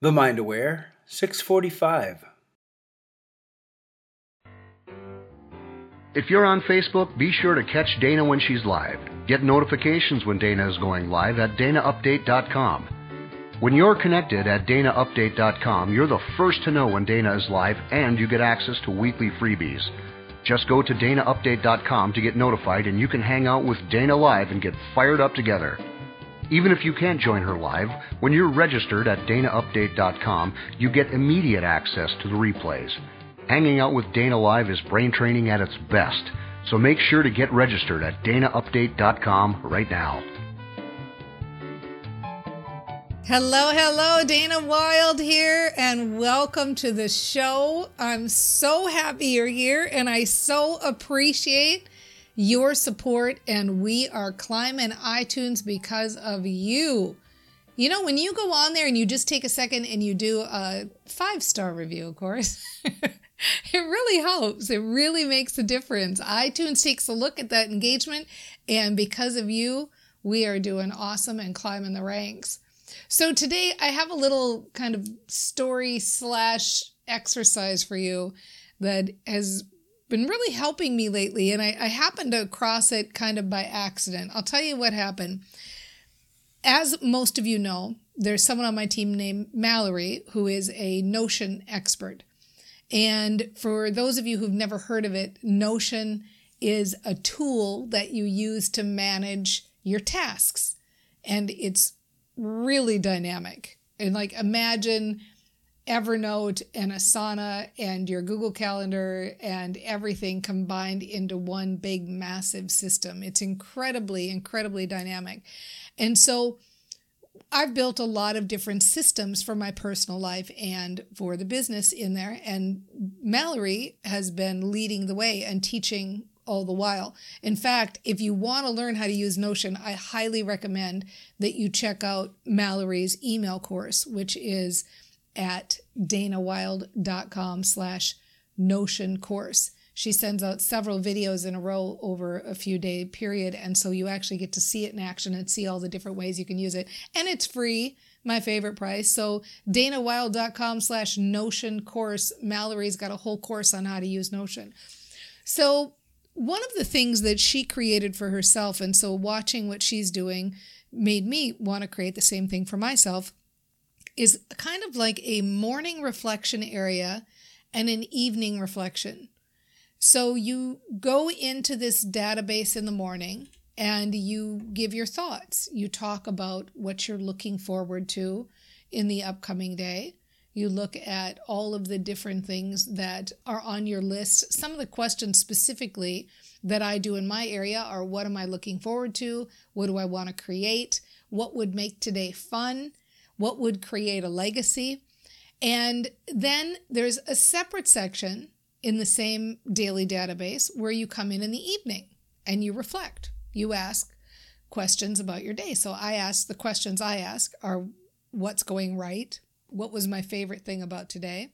The Mind Aware, 645. If you're on Facebook, be sure to catch Dana when she's live. Get notifications when Dana is going live at danaupdate.com. When you're connected at danaupdate.com, you're the first to know when Dana is live and you get access to weekly freebies. Just go to danaupdate.com to get notified and you can hang out with Dana live and get fired up together. Even if you can't join her live, when you're registered at danaupdate.com, you get immediate access to the replays. Hanging out with Dana Live is brain training at its best, so make sure to get registered at danaupdate.com right now. Hello, hello, Dana Wilde here, and welcome to the show. I'm so happy you're here, and I so appreciate your support. And we are climbing iTunes because of you. You know, when you go on there and you just take a second and you do a five star review, of course. it really helps. It really makes a difference. iTunes takes a look at that engagement, and because of you, we are doing awesome and climbing the ranks. So today I have a little kind of story slash exercise for you that has been really helping me lately, and I, I happened to cross it kind of by accident. I'll tell you what happened. As most of you know, there's someone on my team named Mallory who is a Notion expert. And for those of you who've never heard of it, Notion is a tool that you use to manage your tasks. And it's really dynamic. And like imagine Evernote and Asana and your Google Calendar and everything combined into one big massive system. It's incredibly, incredibly dynamic. And so I've built a lot of different systems for my personal life and for the business in there. And Mallory has been leading the way and teaching all the while. In fact, if you want to learn how to use Notion, I highly recommend that you check out Mallory's email course, which is at danawilde.com slash Notion course. She sends out several videos in a row over a few day period. And so you actually get to see it in action and see all the different ways you can use it. And it's free, my favorite price. So danawilde.com slash Notion course. Mallory's got a whole course on how to use Notion. So one of the things that she created for herself, and so watching what she's doing made me want to create the same thing for myself, is kind of like a morning reflection area and an evening reflection. So you go into this database in the morning and you give your thoughts. You talk about what you're looking forward to in the upcoming day. You look at all of the different things that are on your list. Some of the questions specifically that I do in my area are what am I looking forward to? What do I want to create? What would make today fun? What would create a legacy? And then there's a separate section in the same daily database where you come in in the evening and you reflect. You ask questions about your day. So I ask the questions I ask are what's going right? What was my favorite thing about today?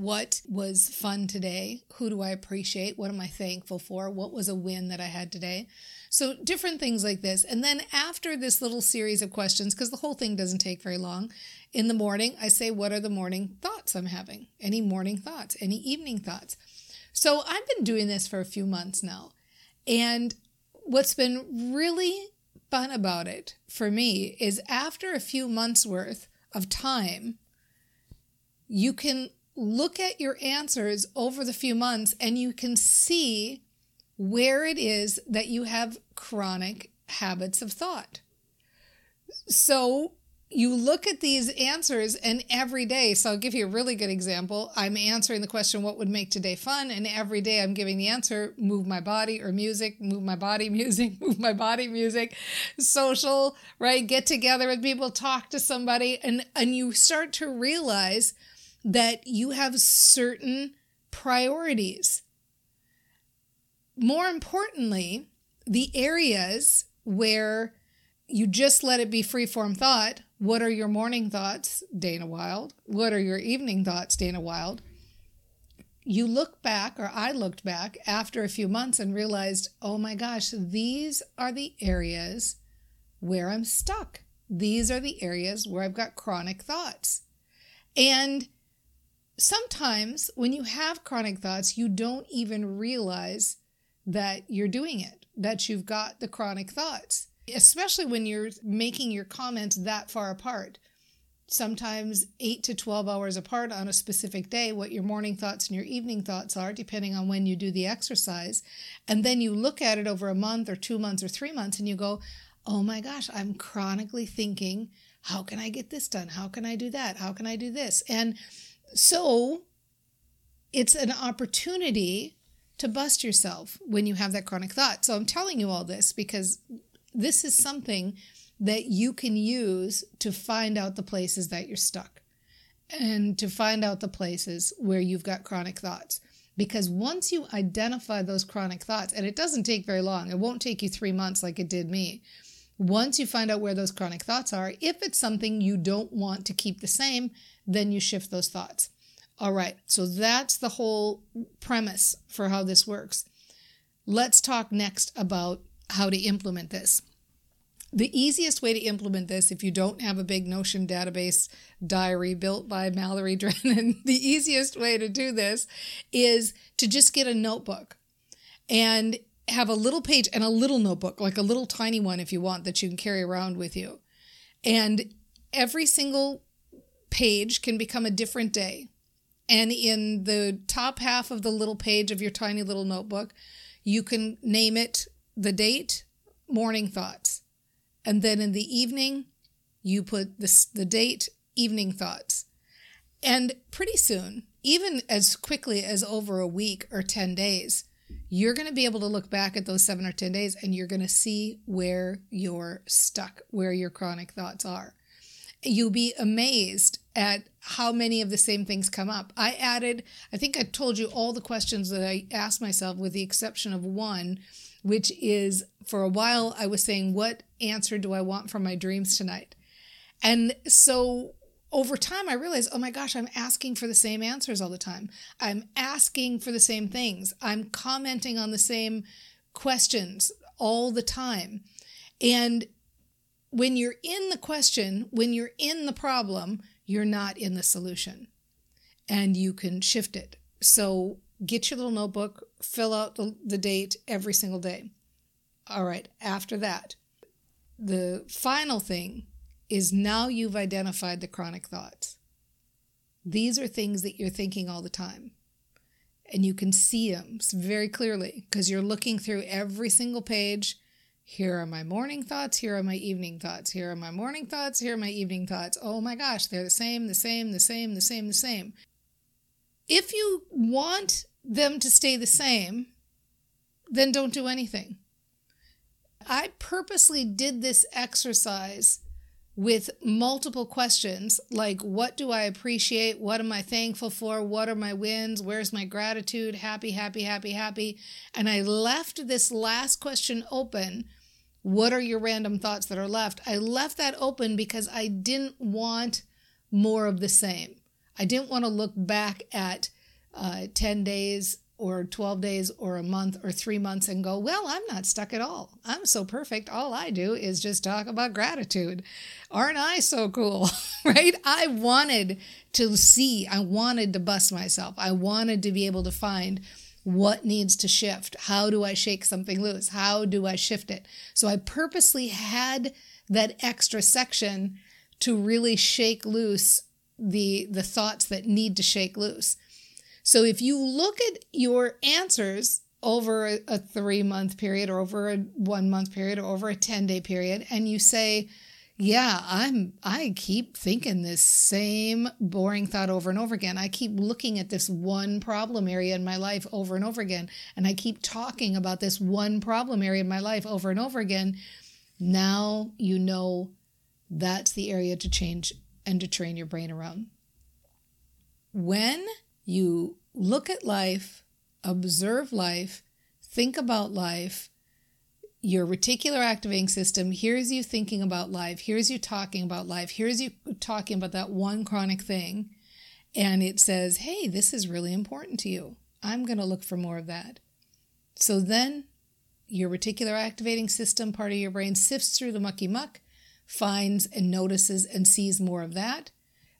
What was fun today? Who do I appreciate? What am I thankful for? What was a win that I had today? So, different things like this. And then, after this little series of questions, because the whole thing doesn't take very long, in the morning, I say, What are the morning thoughts I'm having? Any morning thoughts? Any evening thoughts? So, I've been doing this for a few months now. And what's been really fun about it for me is after a few months worth of time, you can look at your answers over the few months and you can see where it is that you have chronic habits of thought. So you look at these answers and every day so i'll give you a really good example. I'm answering the question what would make today fun? And every day i'm giving the answer move my body or music move my body music move my body music social right? Get together with people talk to somebody and and you start to realize that you have certain priorities more importantly the areas where you just let it be free-form thought what are your morning thoughts, Dana Wilde? What are your evening thoughts, Dana Wilde? You look back, or I looked back after a few months and realized, oh my gosh, these are the areas where I'm stuck. These are the areas where I've got chronic thoughts. And sometimes when you have chronic thoughts, you don't even realize that you're doing it, that you've got the chronic thoughts, especially when you're making your comments that far apart. Sometimes eight to 12 hours apart on a specific day, what your morning thoughts and your evening thoughts are, depending on when you do the exercise. And then you look at it over a month or two months or three months and you go, oh my gosh, I'm chronically thinking, how can I get this done? How can I do that? How can I do this? And so it's an opportunity to bust yourself when you have that chronic thought. So I'm telling you all this because this is something that you can use to find out the places that you're stuck and to find out the places where you've got chronic thoughts. Because once you identify those chronic thoughts, and it doesn't take very long, it won't take you three months like it did me. Once you find out where those chronic thoughts are, if it's something you don't want to keep the same, then you shift those thoughts. All right, so that's the whole premise for how this works. Let's talk next about how to implement this. The easiest way to implement this, if you don't have a big Notion database diary built by Mallory Drennan, the easiest way to do this is to just get a notebook and have a little page and a little notebook, like a little tiny one if you want, that you can carry around with you. And every single page can become a different day. And in the top half of the little page of your tiny little notebook, you can name it the date, morning thoughts. And then in the evening, you put this, the date, evening thoughts. And pretty soon, even as quickly as over a week or 10 days, you're going to be able to look back at those seven or 10 days and you're going to see where you're stuck, where your chronic thoughts are you'll be amazed at how many of the same things come up. I added, I think I told you all the questions that I asked myself, with the exception of one, which is for a while I was saying, What answer do I want from my dreams tonight? And so over time, I realized, oh my gosh, I'm asking for the same answers all the time. I'm asking for the same things. I'm commenting on the same questions all the time. And when you're in the question, when you're in the problem, you're not in the solution and you can shift it. So get your little notebook, fill out the, the date every single day. All right, after that, the final thing is now you've identified the chronic thoughts. These are things that you're thinking all the time. And you can see them very clearly because you're looking through every single page here are my morning thoughts, here are my evening thoughts, here are my morning thoughts, here are my evening thoughts. Oh my gosh, they're the same, the same, the same, the same, the same. If you want them to stay the same, then don't do anything. I purposely did this exercise with multiple questions like what do I appreciate? What am I thankful for? What are my wins? Where's my gratitude? Happy, happy, happy, happy. And I left this last question open what are your random thoughts that are left? I left that open because I didn't want more of the same. I didn't want to look back at uh, 10 days or 12 days or a month or three months and go, well, I'm not stuck at all. I'm so perfect. All I do is just talk about gratitude. Aren't I so cool? right? I wanted to see, I wanted to bust myself. I wanted to be able to find what needs to shift? How do I shake something loose? How do I shift it? So I purposely had that extra section to really shake loose the the thoughts that need to shake loose. So if you look at your answers over a, 3 month period or over a 1 month period or over a 10 day period and you say yeah, I'm I keep thinking this same boring thought over and over again. I keep looking at this one problem area in my life over and over again and I keep talking about this one problem area in my life over and over again. Now you know that's the area to change and to train your brain around. When you look at life, observe life, think about life, your reticular activating system hears you thinking about life, hears you talking about life, hears you talking about that one chronic thing, and it says, hey, this is really important to you. I'm going to look for more of that. So then your reticular activating system, part of your brain, sifts through the mucky muck, finds and notices and sees more of that.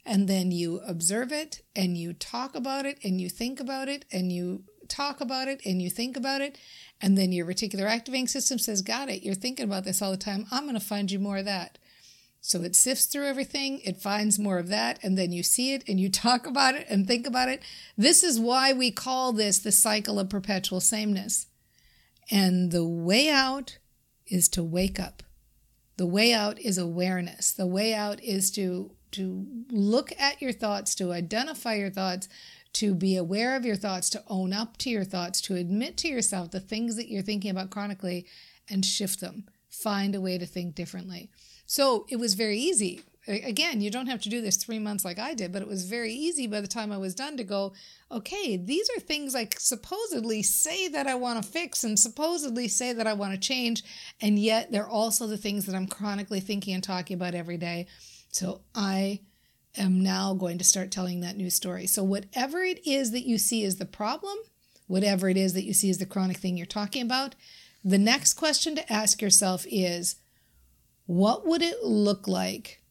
And then you observe it and you talk about it and you think about it and you talk about it and you think about it. And then your reticular activating system says got it. You're thinking about this all the time. I'm going to find you more of that. So it sifts through everything. It finds more of that. And then you see it and you talk about it and think about it. This is why we call this the cycle of perpetual sameness. And the way out is to wake up. The way out is awareness. The way out is to to look at your thoughts, to identify your thoughts, to be aware of your thoughts, to own up to your thoughts, to admit to yourself the things that you're thinking about chronically and shift them. Find a way to think differently. So it was very easy. Again, you don't have to do this three months like I did, but it was very easy by the time I was done to go, okay, these are things I supposedly say that I want to fix and supposedly say that I want to change. And yet they're also the things that I'm chronically thinking and talking about every day. So I am now going to start telling that new story. So, whatever it is that you see as the problem, whatever it is that you see as the chronic thing you're talking about, the next question to ask yourself is what would it look like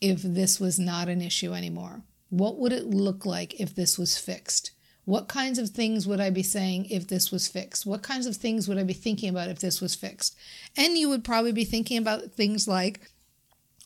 if this was not an issue anymore? What would it look like if this was fixed? What kinds of things would I be saying if this was fixed? What kinds of things would I be thinking about if this was fixed? And you would probably be thinking about things like,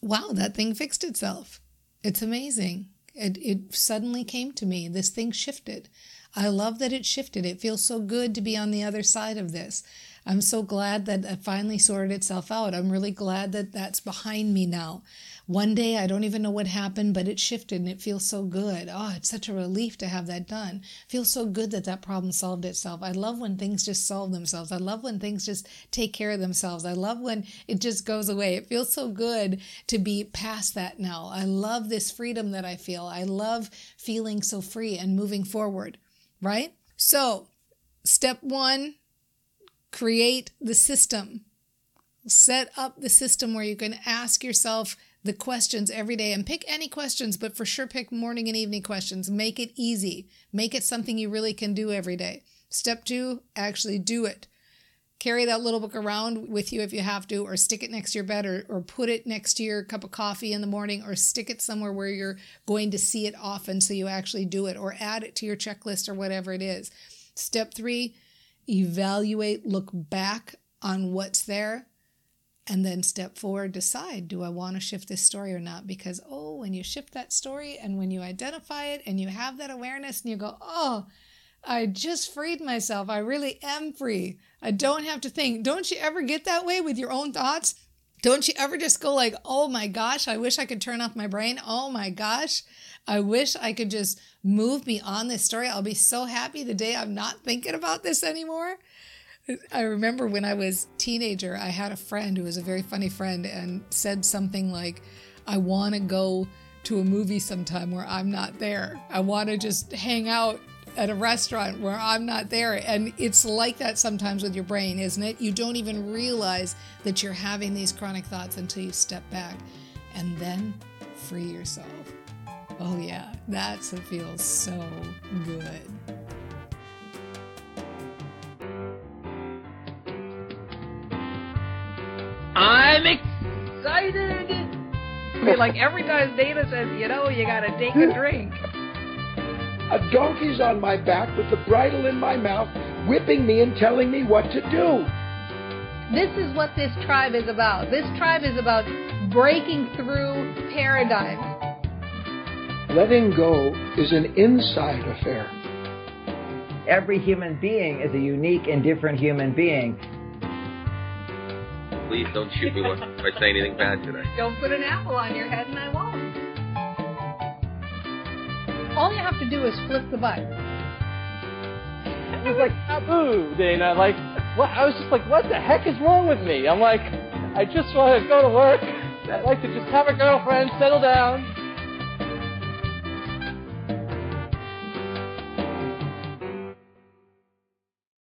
wow, that thing fixed itself. It's amazing. It, it suddenly came to me. This thing shifted. I love that it shifted. It feels so good to be on the other side of this. I'm so glad that it finally sorted itself out. I'm really glad that that's behind me now. One day, I don't even know what happened, but it shifted and it feels so good. Oh, it's such a relief to have that done. It feels so good that that problem solved itself. I love when things just solve themselves. I love when things just take care of themselves. I love when it just goes away. It feels so good to be past that now. I love this freedom that I feel. I love feeling so free and moving forward, right? So, step one, create the system. Set up the system where you can ask yourself the questions every day and pick any questions, but for sure pick morning and evening questions. Make it easy. Make it something you really can do every day. Step two, actually do it. Carry that little book around with you if you have to, or stick it next to your bed, or, or put it next to your cup of coffee in the morning, or stick it somewhere where you're going to see it often so you actually do it, or add it to your checklist or whatever it is. Step three, evaluate, look back on what's there and then step forward decide do i want to shift this story or not? Because oh when you shift that story and when you identify it and you have that awareness and you go oh i just freed myself. I really am free. I don't have to think. Don't you ever get that way with your own thoughts? Don't you ever just go like oh my gosh i wish i could turn off my brain. Oh my gosh i wish i could just move beyond this story. I'll be so happy the day i'm not thinking about this anymore I remember when I was teenager, I had a friend who was a very funny friend and said something like, "I want to go to a movie sometime where I'm not there. I want to just hang out at a restaurant where I'm not there." And it's like that sometimes with your brain, isn't it? You don't even realize that you're having these chronic thoughts until you step back and then free yourself. Oh yeah, that's what feels so good. I'm excited. I mean, like every time Dana says, you know, you gotta take a drink. A donkey's on my back with the bridle in my mouth, whipping me and telling me what to do. This is what this tribe is about. This tribe is about breaking through paradigms. Letting go is an inside affair. Every human being is a unique and different human being please don't shoot me if I say anything bad today. Don't put an apple on your head and I won't. All you have to do is flip the button. It was like taboo, Dana. Like, what? I was just like, what the heck is wrong with me? I'm like, I just want to go to work. I'd like to just have a girlfriend, settle down.